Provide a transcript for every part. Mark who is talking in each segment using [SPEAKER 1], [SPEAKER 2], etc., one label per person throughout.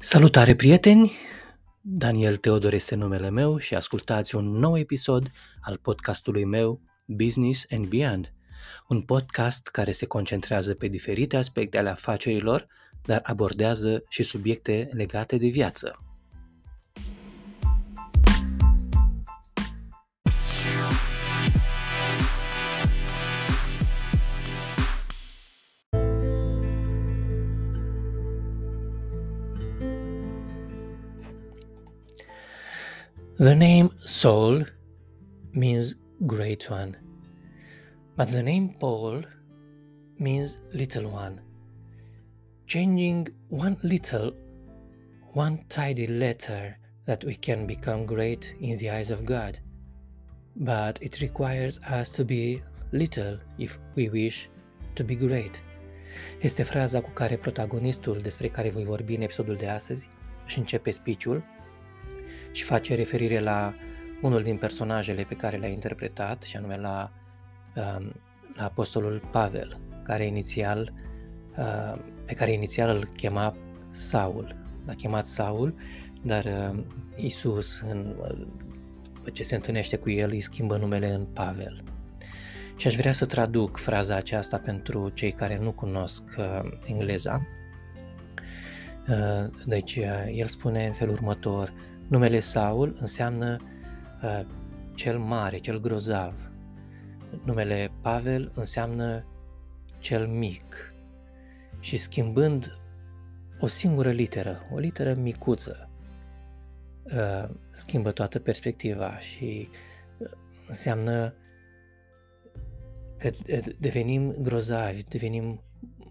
[SPEAKER 1] Salutare prieteni! Daniel Teodor este numele meu și ascultați un nou episod al podcastului meu Business and Beyond, un podcast care se concentrează pe diferite aspecte ale afacerilor, dar abordează și subiecte legate de viață. The name Saul means great one, but the name Paul means little one. Changing one little, one tidy letter that we can become great in the eyes of God. But it requires us to be little if we wish to be great. Este fraza cu care protagonistul despre care voi vorbi în episodul de astăzi își începe speech-ul și face referire la unul din personajele pe care le-a interpretat, și anume la, um, la apostolul Pavel, care inițial, uh, pe care inițial îl chema Saul. L-a chemat Saul, dar uh, Isus, în, după ce se întâlnește cu el, îi schimbă numele în Pavel. Și aș vrea să traduc fraza aceasta pentru cei care nu cunosc uh, engleza. Uh, deci, uh, el spune în felul următor, Numele Saul înseamnă uh, cel mare, cel grozav. Numele Pavel înseamnă cel mic. Și schimbând o singură literă, o literă micuță, uh, schimbă toată perspectiva și uh, înseamnă că devenim grozavi, devenim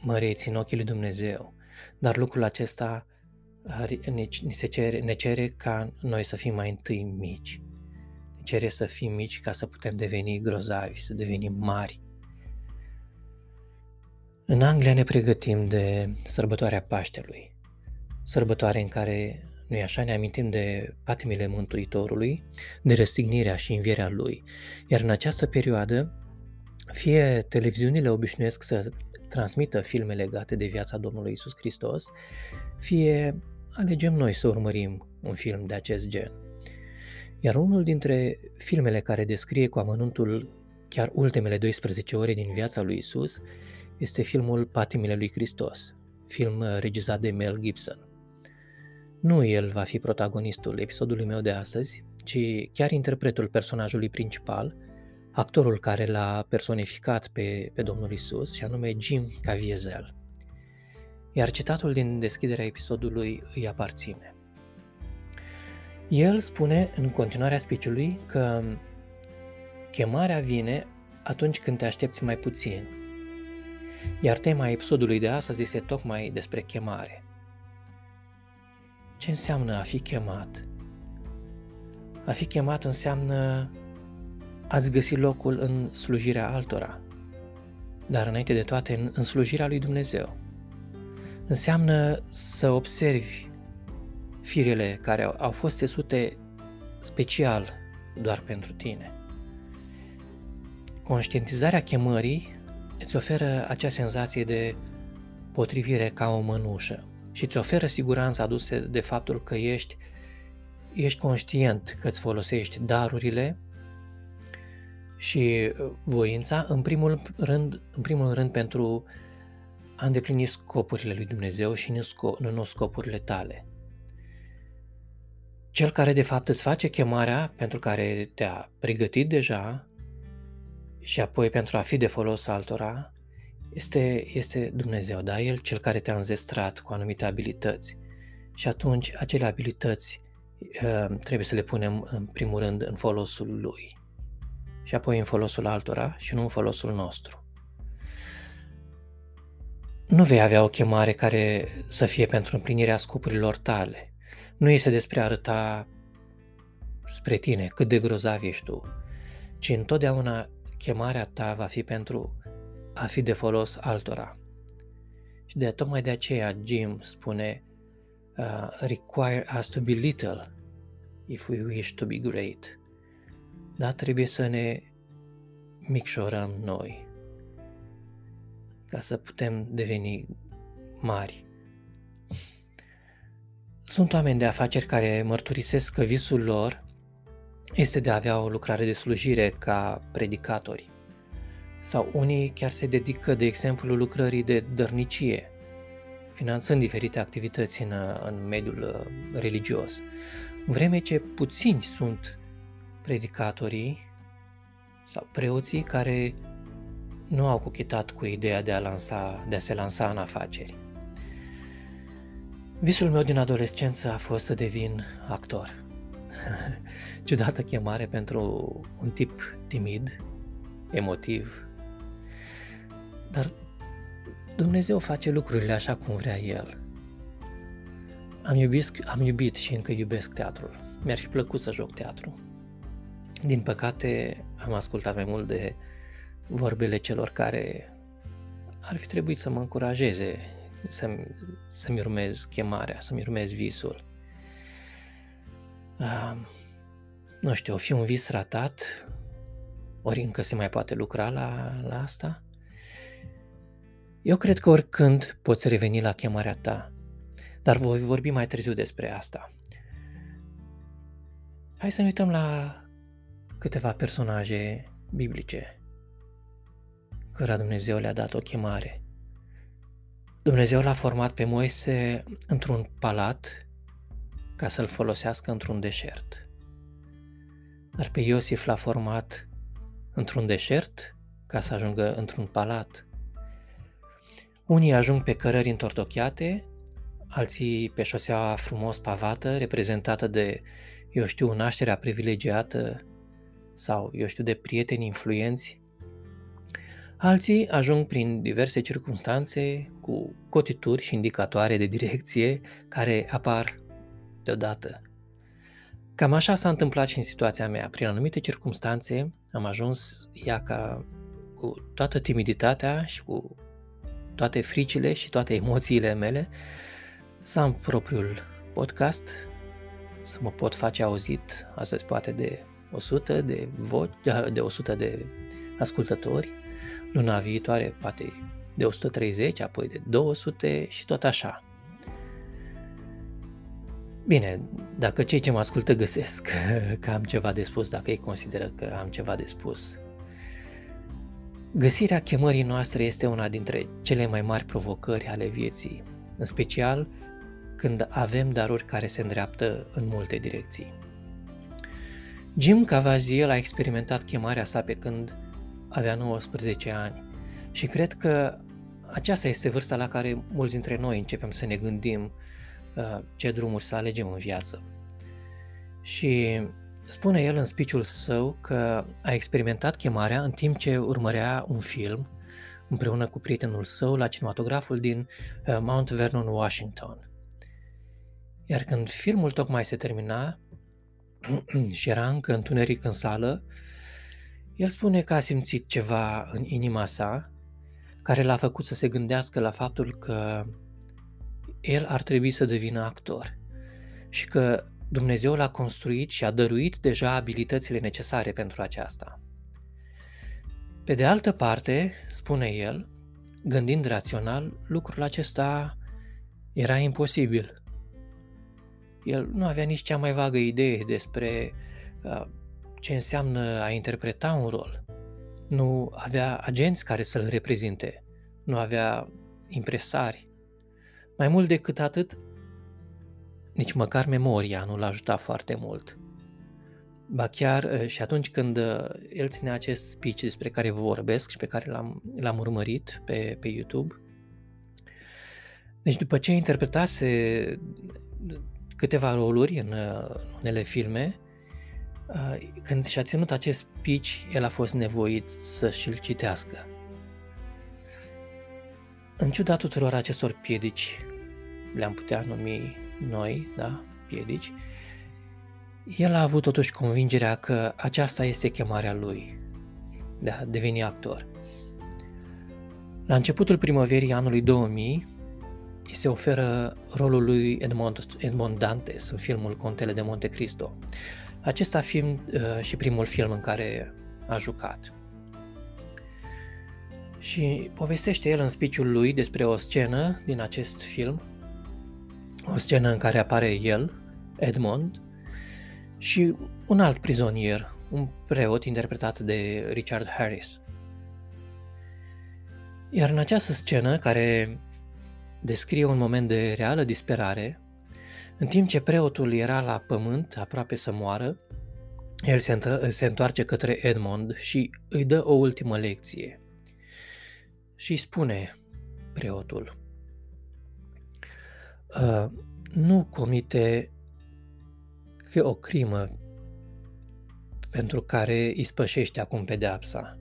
[SPEAKER 1] măreți în ochii lui Dumnezeu. Dar lucrul acesta ne, se cere, ne cere ca noi să fim mai întâi mici. Ne cere să fim mici ca să putem deveni grozavi, să devenim mari. În Anglia ne pregătim de sărbătoarea Paștelui, sărbătoare în care, nu așa, ne amintim de patimile Mântuitorului, de răstignirea și învierea Lui. Iar în această perioadă, fie televiziunile obișnuiesc să transmită filme legate de viața Domnului Isus Hristos, fie alegem noi să urmărim un film de acest gen. Iar unul dintre filmele care descrie cu amănuntul chiar ultimele 12 ore din viața lui Isus este filmul Patimile lui Hristos, film regizat de Mel Gibson. Nu el va fi protagonistul episodului meu de astăzi, ci chiar interpretul personajului principal, actorul care l-a personificat pe, pe Domnul Isus, și anume Jim Caviezel iar citatul din deschiderea episodului îi aparține. El spune în continuarea speech că chemarea vine atunci când te aștepți mai puțin, iar tema episodului de astăzi este tocmai despre chemare. Ce înseamnă a fi chemat? A fi chemat înseamnă ați găsi locul în slujirea altora, dar înainte de toate în, în slujirea lui Dumnezeu înseamnă să observi firele care au fost tesute special doar pentru tine. Conștientizarea chemării îți oferă acea senzație de potrivire ca o mănușă și îți oferă siguranța adusă de faptul că ești, ești conștient că îți folosești darurile și voința în primul rând, în primul rând pentru a îndeplini scopurile lui Dumnezeu și nu, sco- nu scopurile tale. Cel care de fapt îți face chemarea pentru care te-a pregătit deja și apoi pentru a fi de folos altora, este, este Dumnezeu, da? El cel care te-a înzestrat cu anumite abilități. Și atunci acele abilități uh, trebuie să le punem în primul rând în folosul Lui și apoi în folosul altora și nu în folosul nostru nu vei avea o chemare care să fie pentru împlinirea scopurilor tale. Nu este despre a arăta spre tine cât de grozav ești tu, ci întotdeauna chemarea ta va fi pentru a fi de folos altora. Și de tocmai de aceea Jim spune uh, require us to be little if we wish to be great. Dar trebuie să ne micșorăm noi ca să putem deveni mari. Sunt oameni de afaceri care mărturisesc că visul lor este de a avea o lucrare de slujire ca predicatori. Sau unii chiar se dedică, de exemplu, lucrării de dărnicie, finanțând diferite activități în, în mediul uh, religios. În vreme ce puțini sunt predicatorii sau preoții care nu au cuchitat cu ideea de a, lansa, de a se lansa în afaceri. Visul meu din adolescență a fost să devin actor. Ciudată chemare pentru un tip timid, emotiv, dar Dumnezeu face lucrurile așa cum vrea El. Am iubit, am iubit și încă iubesc teatrul. Mi-ar fi plăcut să joc teatru. Din păcate, am ascultat mai mult de vorbele celor care ar fi trebuit să mă încurajeze să-mi, să-mi urmez chemarea, să-mi urmez visul. Uh, nu știu, o fi un vis ratat, ori încă se mai poate lucra la, la asta? Eu cred că oricând poți reveni la chemarea ta, dar voi vorbi mai târziu despre asta. Hai să ne uităm la câteva personaje biblice cărora Dumnezeu le-a dat o chemare. Dumnezeu l-a format pe Moise într-un palat ca să-l folosească într-un deșert. Dar pe Iosif l-a format într-un deșert ca să ajungă într-un palat. Unii ajung pe cărări întortocheate, alții pe șosea frumos pavată, reprezentată de, eu știu, nașterea privilegiată sau, eu știu, de prieteni influenți. Alții ajung prin diverse circunstanțe cu cotituri și indicatoare de direcție care apar deodată. Cam așa s-a întâmplat și în situația mea. Prin anumite circunstanțe am ajuns ea ca cu toată timiditatea și cu toate fricile și toate emoțiile mele să am propriul podcast, să mă pot face auzit, astăzi poate de 100 de voci, de 100 de ascultători, luna viitoare poate de 130, apoi de 200 și tot așa. Bine, dacă cei ce mă ascultă găsesc că am ceva de spus, dacă ei consideră că am ceva de spus, Găsirea chemării noastre este una dintre cele mai mari provocări ale vieții, în special când avem daruri care se îndreaptă în multe direcții. Jim Cavaziel a experimentat chemarea sa pe când avea 19 ani și cred că aceasta este vârsta la care mulți dintre noi începem să ne gândim uh, ce drumuri să alegem în viață. Și spune el în speech său că a experimentat chemarea în timp ce urmărea un film împreună cu prietenul său la cinematograful din uh, Mount Vernon, Washington. Iar când filmul tocmai se termina și era încă întuneric în sală, el spune că a simțit ceva în inima sa care l-a făcut să se gândească la faptul că el ar trebui să devină actor și că Dumnezeu l-a construit și a dăruit deja abilitățile necesare pentru aceasta. Pe de altă parte, spune el, gândind rațional, lucrul acesta era imposibil. El nu avea nici cea mai vagă idee despre uh, ce înseamnă a interpreta un rol. Nu avea agenți care să-l reprezinte, nu avea impresari. Mai mult decât atât, nici măcar memoria nu l-a ajutat foarte mult. Ba chiar uh, și atunci când uh, el ținea acest speech despre care vă vorbesc și pe care l-am, l-am urmărit pe, pe YouTube, deci după ce interpretase câteva roluri în unele filme, când și-a ținut acest speech, el a fost nevoit să și-l citească. În ciuda tuturor acestor piedici, le-am putea numi noi, da, piedici, el a avut totuși convingerea că aceasta este chemarea lui, de a deveni actor. La începutul primăverii anului 2000, îi se oferă rolul lui Edmond, Edmond Dantes în filmul Contele de Monte Cristo. Acesta fiind uh, și primul film în care a jucat. Și povestește el în speech lui despre o scenă din acest film o scenă în care apare el, Edmond, și un alt prizonier, un preot interpretat de Richard Harris. Iar în această scenă, care descrie un moment de reală disperare, în timp ce preotul era la pământ, aproape să moară, el se, întră, se întoarce către Edmond și îi dă o ultimă lecție. Și spune preotul, ă, nu comite o crimă pentru care îi spășești acum pedeapsa.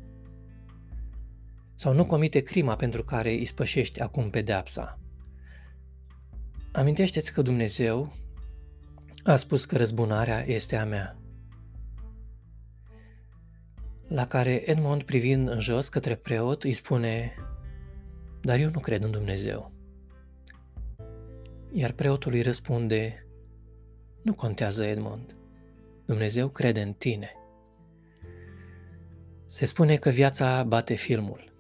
[SPEAKER 1] Sau nu comite crima pentru care îi spășești acum pedeapsa. Amintește-ți că Dumnezeu a spus că răzbunarea este a mea. La care Edmond, privind în jos către preot, îi spune, dar eu nu cred în Dumnezeu. Iar preotul îi răspunde, nu contează, Edmond. Dumnezeu crede în tine. Se spune că viața bate filmul.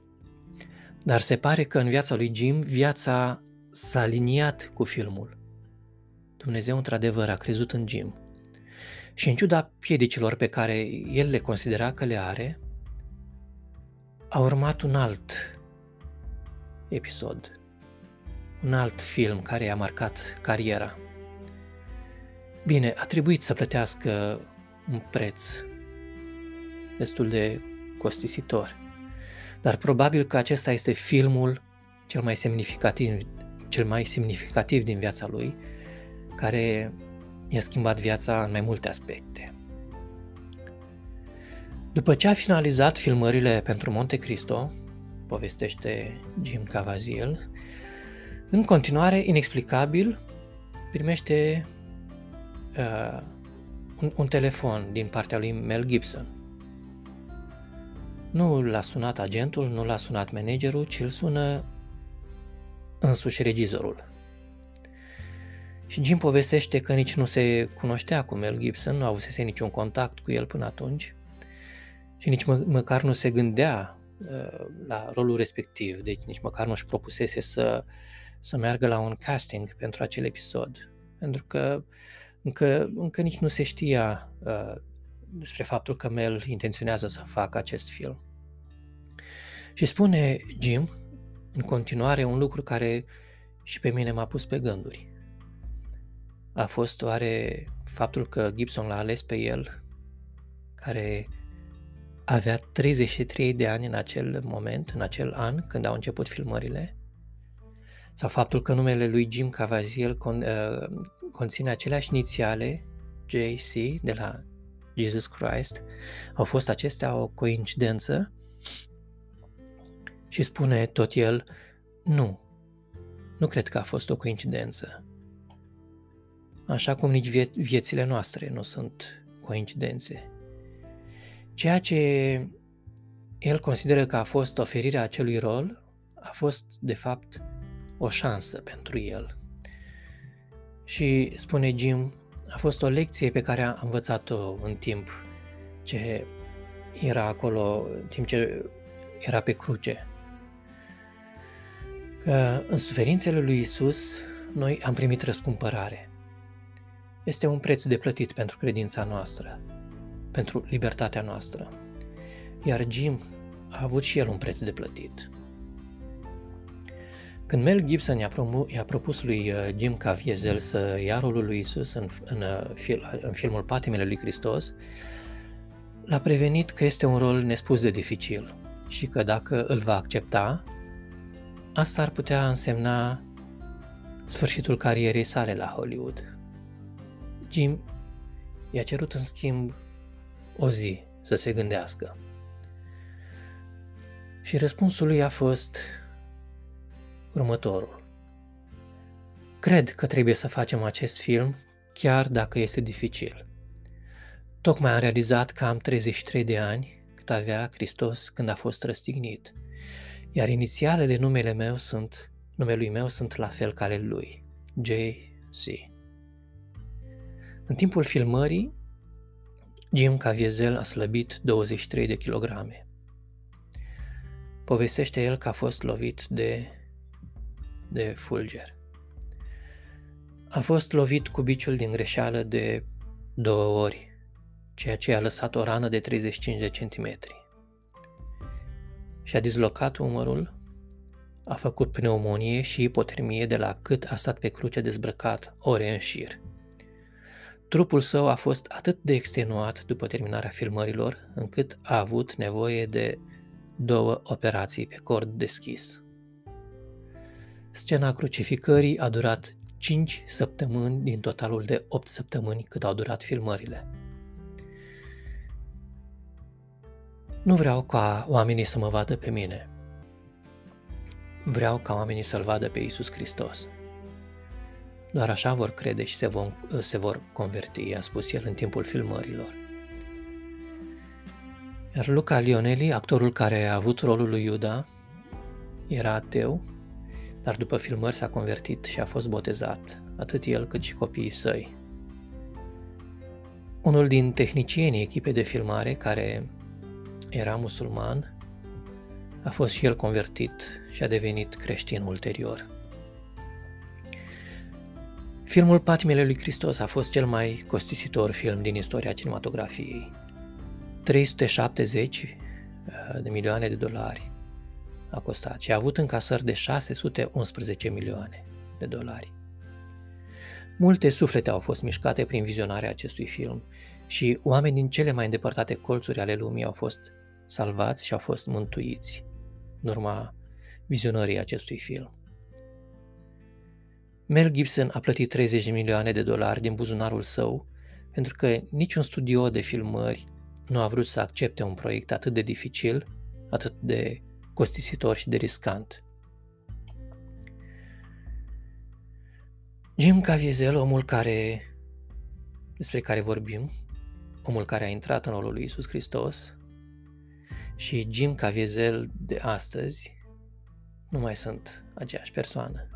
[SPEAKER 1] Dar se pare că în viața lui Jim, viața s-a aliniat cu filmul. Dumnezeu într-adevăr a crezut în Jim. Și în ciuda piedicilor pe care el le considera că le are, a urmat un alt episod, un alt film care i-a marcat cariera. Bine, a trebuit să plătească un preț destul de costisitor, dar probabil că acesta este filmul cel mai semnificativ, cel mai semnificativ din viața lui, care i-a schimbat viața în mai multe aspecte. După ce a finalizat filmările pentru Monte Cristo, povestește Jim Cavaziel, în continuare, inexplicabil, primește uh, un, un telefon din partea lui Mel Gibson. Nu l-a sunat agentul, nu l-a sunat managerul, ci îl sună însuși regizorul. Și Jim povestește că nici nu se cunoștea cu Mel Gibson, nu avusese niciun contact cu el până atunci și nici mă, măcar nu se gândea uh, la rolul respectiv, deci nici măcar nu își propusese să, să meargă la un casting pentru acel episod, pentru că încă, încă nici nu se știa uh, despre faptul că Mel intenționează să facă acest film. Și spune Jim, în continuare, un lucru care și pe mine m-a pus pe gânduri. A fost oare faptul că Gibson l-a ales pe el, care avea 33 de ani în acel moment, în acel an, când au început filmările, sau faptul că numele lui Jim Cavaziel con, uh, conține aceleași inițiale, JC, de la Jesus Christ, au fost acestea o coincidență? Și spune tot el, nu, nu cred că a fost o coincidență. Așa cum nici vie- viețile noastre nu sunt coincidențe. Ceea ce el consideră că a fost oferirea acelui rol a fost, de fapt, o șansă pentru el. Și, spune Jim, a fost o lecție pe care a învățat-o în timp ce era acolo, în timp ce era pe cruce. Că în suferințele lui Isus noi am primit răscumpărare. Este un preț de plătit pentru credința noastră, pentru libertatea noastră. Iar Jim a avut și el un preț de plătit. Când Mel Gibson i-a, promu- i-a propus lui uh, Jim Caviezel să ia rolul lui Isus în, în, uh, fil- în filmul Patimele lui Hristos, l-a prevenit că este un rol nespus de dificil și că dacă îl va accepta, asta ar putea însemna sfârșitul carierei sale la Hollywood. Jim i-a cerut în schimb o zi să se gândească. Și răspunsul lui a fost următorul. Cred că trebuie să facem acest film, chiar dacă este dificil. Tocmai am realizat că am 33 de ani, cât avea Hristos când a fost răstignit, iar inițialele numele meu sunt, numelui meu sunt la fel ca ale lui, J.C. În timpul filmării, Jim Caviezel a slăbit 23 de kilograme. Povestește el că a fost lovit de de fulger. a fost lovit cu biciul din greșeală de două ori, ceea ce a lăsat o rană de 35 de centimetri. Și-a dislocat umărul, a făcut pneumonie și ipotermie de la cât a stat pe cruce dezbrăcat ore în șir. Trupul său a fost atât de extenuat după terminarea filmărilor, încât a avut nevoie de două operații pe cord deschis. Scena crucificării a durat 5 săptămâni din totalul de 8 săptămâni cât au durat filmările. Nu vreau ca oamenii să mă vadă pe mine. Vreau ca oamenii să-L vadă pe Isus Hristos. Doar așa vor crede și se, vom, se vor converti, a spus el în timpul filmărilor. Iar Luca Lionelli, actorul care a avut rolul lui Iuda, era ateu, dar după filmări s-a convertit și a fost botezat, atât el cât și copiii săi. Unul din tehnicienii echipei de filmare, care era musulman, a fost și el convertit și a devenit creștin ulterior. Filmul Patimile lui Hristos a fost cel mai costisitor film din istoria cinematografiei. 370 uh, de milioane de dolari a costat și a avut încasări de 611 milioane de dolari. Multe suflete au fost mișcate prin vizionarea acestui film și oameni din cele mai îndepărtate colțuri ale lumii au fost salvați și au fost mântuiți în urma vizionării acestui film. Mel Gibson a plătit 30 de milioane de dolari din buzunarul său pentru că niciun studio de filmări nu a vrut să accepte un proiect atât de dificil, atât de costisitor și de riscant. Jim Caviezel, omul care, despre care vorbim, omul care a intrat în rolul lui Isus Hristos, și Jim Caviezel de astăzi nu mai sunt aceeași persoană.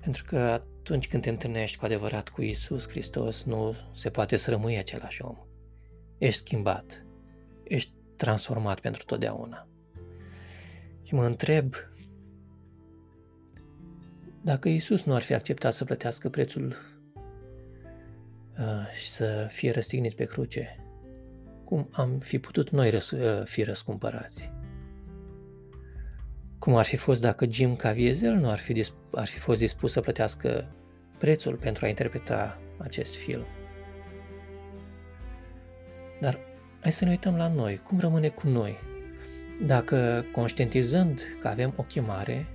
[SPEAKER 1] Pentru că atunci când te întâlnești cu adevărat cu Isus Hristos, nu se poate să rămâi același om. Ești schimbat, ești transformat pentru totdeauna. Și mă întreb dacă Isus nu ar fi acceptat să plătească prețul uh, și să fie răstignit pe cruce, cum am fi putut noi răs- uh, fi răscumpărați? Cum ar fi fost dacă Jim Caviezel nu ar fi, disp- ar fi fost dispus să plătească prețul pentru a interpreta acest film? Dar hai să ne uităm la noi, cum rămâne cu noi. Dacă conștientizând că avem o chemare,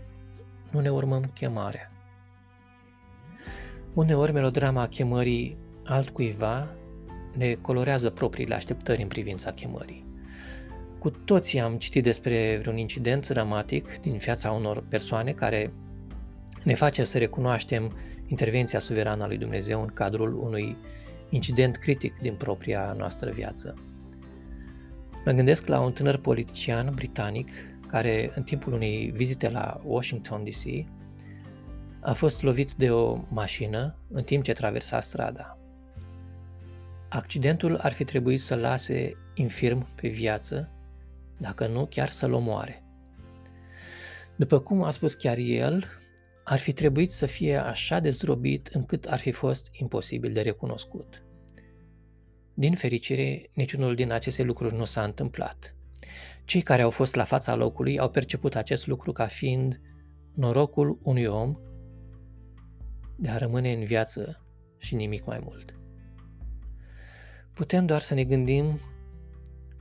[SPEAKER 1] nu ne urmăm chemarea. Uneori melodrama chemării altcuiva ne colorează propriile așteptări în privința chemării. Cu toții am citit despre vreun incident dramatic din viața unor persoane care ne face să recunoaștem intervenția suverană a lui Dumnezeu în cadrul unui incident critic din propria noastră viață. Mă gândesc la un tânăr politician britanic care, în timpul unei vizite la Washington DC, a fost lovit de o mașină în timp ce traversa strada. Accidentul ar fi trebuit să lase infirm pe viață dacă nu chiar să-l omoare. După cum a spus chiar el, ar fi trebuit să fie așa de zdrobit încât ar fi fost imposibil de recunoscut. Din fericire, niciunul din aceste lucruri nu s-a întâmplat. Cei care au fost la fața locului au perceput acest lucru ca fiind norocul unui om de a rămâne în viață și nimic mai mult. Putem doar să ne gândim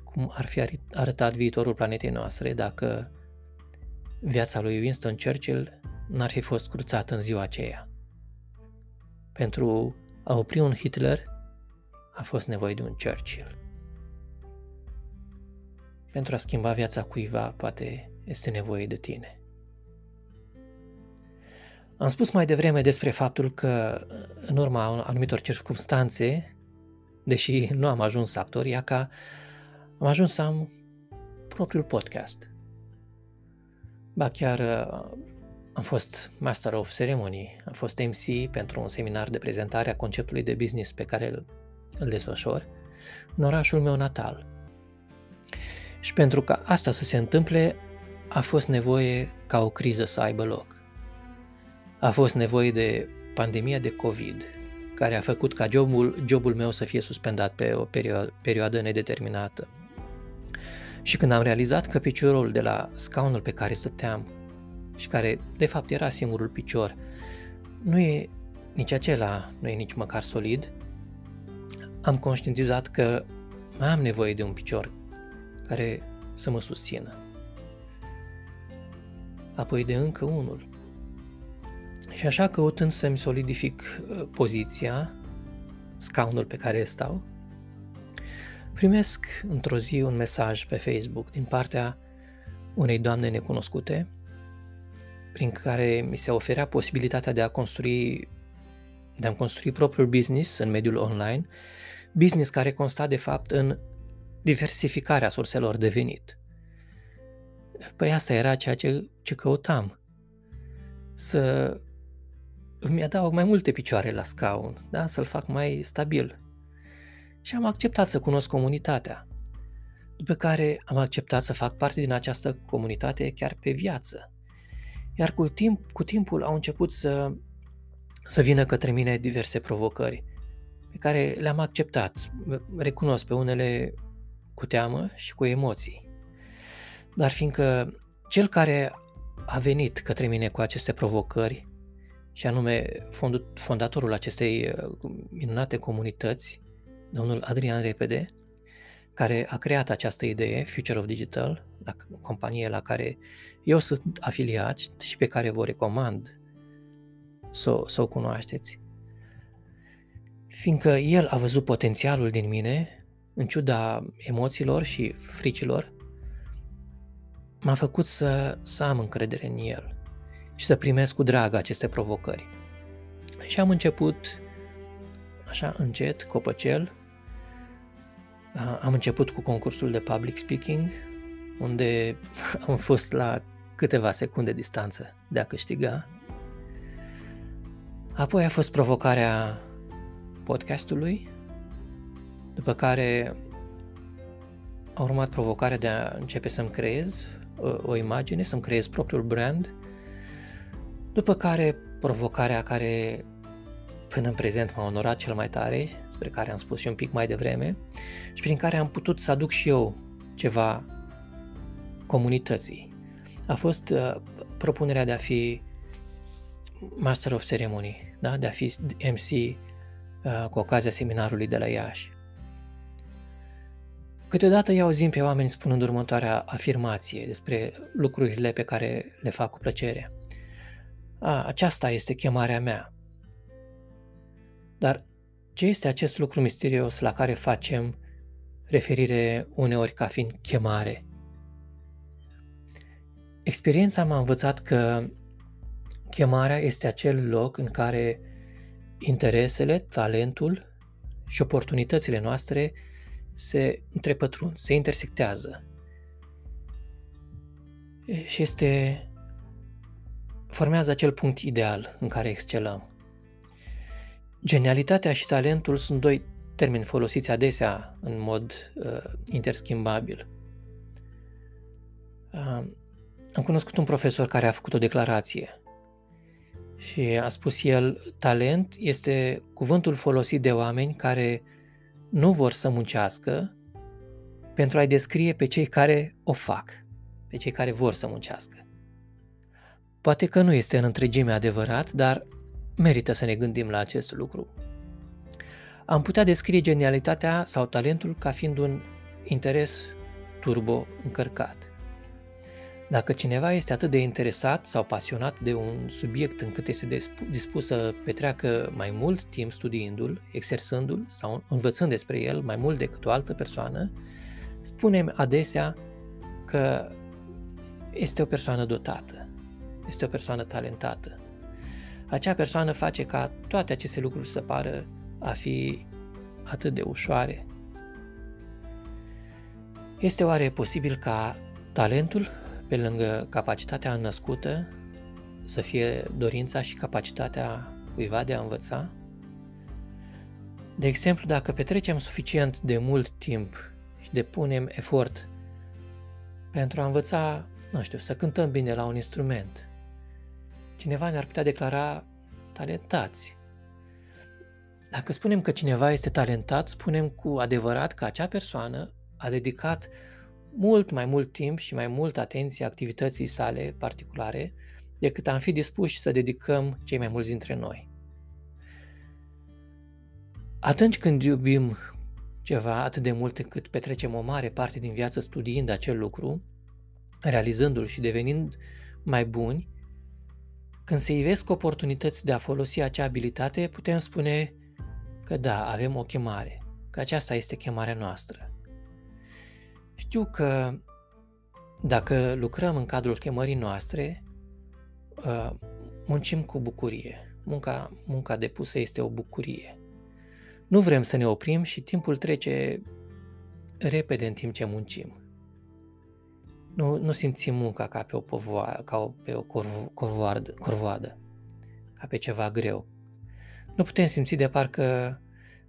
[SPEAKER 1] cum ar fi arătat viitorul planetei noastre dacă viața lui Winston Churchill n-ar fi fost cruțată în ziua aceea. Pentru a opri un Hitler a fost nevoie de un Churchill. Pentru a schimba viața cuiva, poate este nevoie de tine. Am spus mai devreme despre faptul că, în urma anumitor circunstanțe, deși nu am ajuns actor, ca am ajuns să am propriul podcast. Ba chiar uh, am fost Master of Ceremony, am fost MC pentru un seminar de prezentare a conceptului de business pe care îl, îl desfășor în orașul meu natal. Și pentru ca asta să se întâmple, a fost nevoie ca o criză să aibă loc. a fost nevoie de pandemia de COVID, care a făcut ca jobul, jobul meu să fie suspendat pe o perioadă, perioadă nedeterminată. Și când am realizat că piciorul de la scaunul pe care stăteam și care de fapt era singurul picior, nu e nici acela, nu e nici măcar solid, am conștientizat că mai am nevoie de un picior care să mă susțină. Apoi de încă unul. Și așa căutând să-mi solidific uh, poziția, scaunul pe care stau, primesc într-o zi un mesaj pe Facebook din partea unei doamne necunoscute, prin care mi se oferea posibilitatea de a construi de a construi propriul business în mediul online, business care consta de fapt în diversificarea surselor de venit. Păi asta era ceea ce, ce căutam. Să îmi adaug mai multe picioare la scaun, da? să-l fac mai stabil. Și am acceptat să cunosc comunitatea, după care am acceptat să fac parte din această comunitate chiar pe viață. Iar cu, timp, cu timpul au început să, să vină către mine diverse provocări pe care le-am acceptat. Recunosc pe unele cu teamă și cu emoții. Dar fiindcă cel care a venit către mine cu aceste provocări și anume fondatorul acestei uh, minunate comunități, domnul Adrian Repede, care a creat această idee, Future of Digital, la companie la care eu sunt afiliat și pe care vă recomand să, să o cunoașteți. Fiindcă el a văzut potențialul din mine, în ciuda emoțiilor și fricilor, m-a făcut să, să am încredere în el și să primesc cu drag aceste provocări. Și am început așa încet, copăcel. Am început cu concursul de public speaking, unde am fost la câteva secunde distanță de a câștiga. Apoi a fost provocarea podcastului, după care a urmat provocarea de a începe să-mi creez o, o imagine, să-mi creez propriul brand după care, provocarea care până în prezent m-a onorat cel mai tare, spre care am spus și un pic mai devreme, și prin care am putut să aduc și eu ceva comunității. A fost uh, propunerea de a fi Master of Ceremony, da? de a fi MC uh, cu ocazia seminarului de la Iași. Câteodată îi auzim pe oameni spunând următoarea afirmație despre lucrurile pe care le fac cu plăcere. A, aceasta este chemarea mea. Dar ce este acest lucru misterios la care facem referire uneori ca fiind chemare? Experiența m-a învățat că chemarea este acel loc în care interesele, talentul și oportunitățile noastre se întrepătrund, se intersectează. Și este formează acel punct ideal în care excelăm. Genialitatea și talentul sunt doi termeni folosiți adesea în mod uh, interschimbabil. Uh, am cunoscut un profesor care a făcut o declarație și a spus el, talent este cuvântul folosit de oameni care nu vor să muncească pentru a-i descrie pe cei care o fac, pe cei care vor să muncească. Poate că nu este în întregime adevărat, dar merită să ne gândim la acest lucru. Am putea descrie genialitatea sau talentul ca fiind un interes turbo încărcat. Dacă cineva este atât de interesat sau pasionat de un subiect încât este dispus să petreacă mai mult timp studiindu-l, exersându-l sau învățând despre el mai mult decât o altă persoană, spunem adesea că este o persoană dotată este o persoană talentată. Acea persoană face ca toate aceste lucruri să pară a fi atât de ușoare. Este oare posibil ca talentul, pe lângă capacitatea născută, să fie dorința și capacitatea cuiva de a învăța? De exemplu, dacă petrecem suficient de mult timp și depunem efort pentru a învăța, nu știu, să cântăm bine la un instrument, cineva ne-ar putea declara talentați. Dacă spunem că cineva este talentat, spunem cu adevărat că acea persoană a dedicat mult mai mult timp și mai mult atenție activității sale particulare decât am fi dispuși să dedicăm cei mai mulți dintre noi. Atunci când iubim ceva atât de mult încât petrecem o mare parte din viață studiind acel lucru, realizându-l și devenind mai buni, când se ivesc oportunități de a folosi acea abilitate, putem spune că da, avem o chemare, că aceasta este chemarea noastră. Știu că dacă lucrăm în cadrul chemării noastre, uh, muncim cu bucurie. Munca, munca depusă este o bucurie. Nu vrem să ne oprim și timpul trece repede în timp ce muncim. Nu, nu simțim munca ca pe o povoadă, ca o, pe o corvoadă, corvoadă, ca pe ceva greu. Nu putem simți de parcă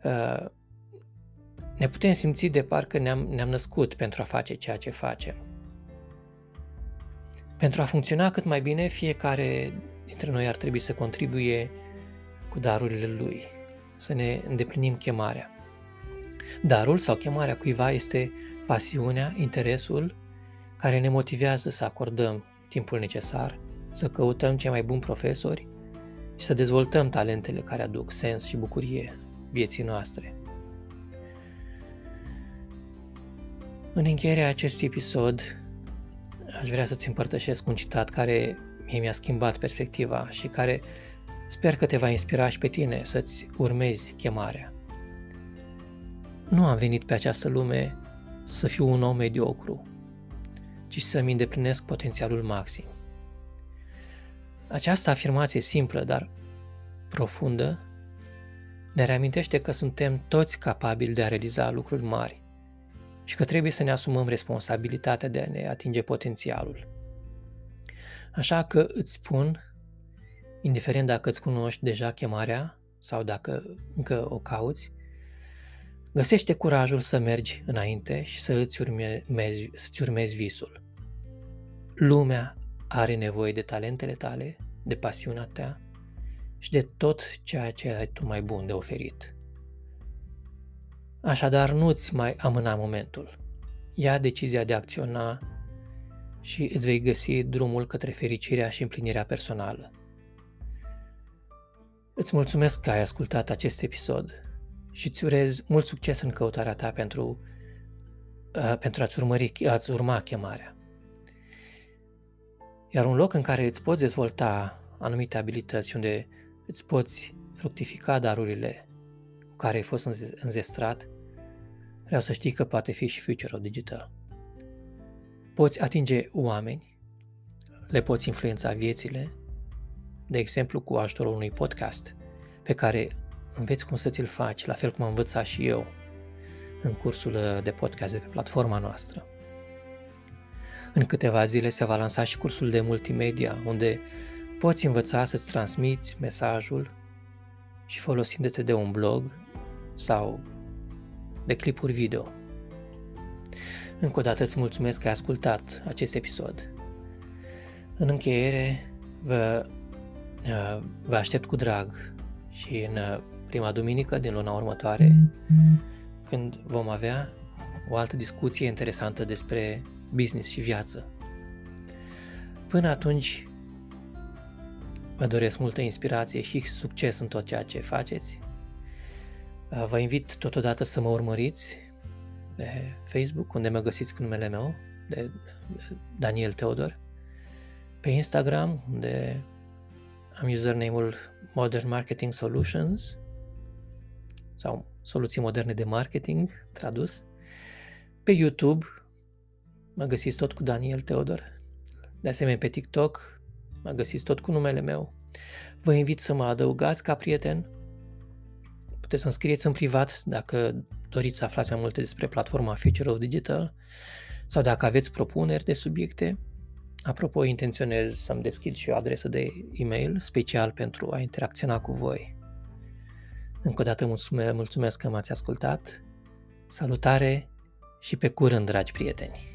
[SPEAKER 1] uh, ne putem simți de parcă ne-am, ne-am născut pentru a face ceea ce facem. Pentru a funcționa cât mai bine, fiecare dintre noi ar trebui să contribuie cu darurile lui, să ne îndeplinim chemarea. Darul sau chemarea cuiva este pasiunea, interesul care ne motivează să acordăm timpul necesar, să căutăm cei mai buni profesori și să dezvoltăm talentele care aduc sens și bucurie vieții noastre. În încheierea acestui episod, aș vrea să-ți împărtășesc un citat care mie mi-a schimbat perspectiva și care sper că te va inspira și pe tine să-ți urmezi chemarea. Nu am venit pe această lume să fiu un om mediocru, ci să-mi îndeplinesc potențialul maxim. Această afirmație simplă, dar profundă, ne reamintește că suntem toți capabili de a realiza lucruri mari și că trebuie să ne asumăm responsabilitatea de a ne atinge potențialul. Așa că îți spun, indiferent dacă îți cunoști deja chemarea sau dacă încă o cauți, găsește curajul să mergi înainte și să îți urmezi, să-ți urmezi visul. Lumea are nevoie de talentele tale, de pasiunea ta și de tot ceea ce ai tu mai bun de oferit. Așadar, nu-ți mai amâna momentul. Ia decizia de a acționa și îți vei găsi drumul către fericirea și împlinirea personală. Îți mulțumesc că ai ascultat acest episod și îți urez mult succes în căutarea ta pentru, uh, pentru a-ți, urmări, a-ți urma chemarea. Iar un loc în care îți poți dezvolta anumite abilități, unde îți poți fructifica darurile cu care ai fost înzestrat, vreau să știi că poate fi și future digital. Poți atinge oameni, le poți influența viețile, de exemplu cu ajutorul unui podcast pe care înveți cum să ți-l faci, la fel cum am învățat și eu în cursul de podcast de pe platforma noastră. În câteva zile se va lansa și cursul de multimedia, unde poți învăța să-ți transmiți mesajul și folosindu-te de un blog sau de clipuri video. Încă o dată îți mulțumesc că ai ascultat acest episod. În încheiere, vă, uh, vă aștept cu drag și în uh, prima duminică din luna următoare, când vom avea o altă discuție interesantă despre business și viață. Până atunci, vă doresc multă inspirație și succes în tot ceea ce faceți Uh, vă invit totodată să mă urmăriți pe Facebook, unde mă găsiți cu numele meu, de Daniel Teodor, pe Instagram, unde am username-ul Modern Marketing Solutions sau soluții moderne de marketing, tradus. Pe YouTube mă găsiți tot cu Daniel Teodor. De asemenea, pe TikTok mă găsiți tot cu numele meu. Vă invit să mă adăugați ca prieten Puteți să scrieți în privat dacă doriți să aflați mai multe despre platforma Future of Digital sau dacă aveți propuneri de subiecte. Apropo, intenționez să-mi deschid și o adresă de e-mail special pentru a interacționa cu voi. Încă o dată mulțumesc, mulțumesc că m-ați ascultat. Salutare și pe curând, dragi prieteni!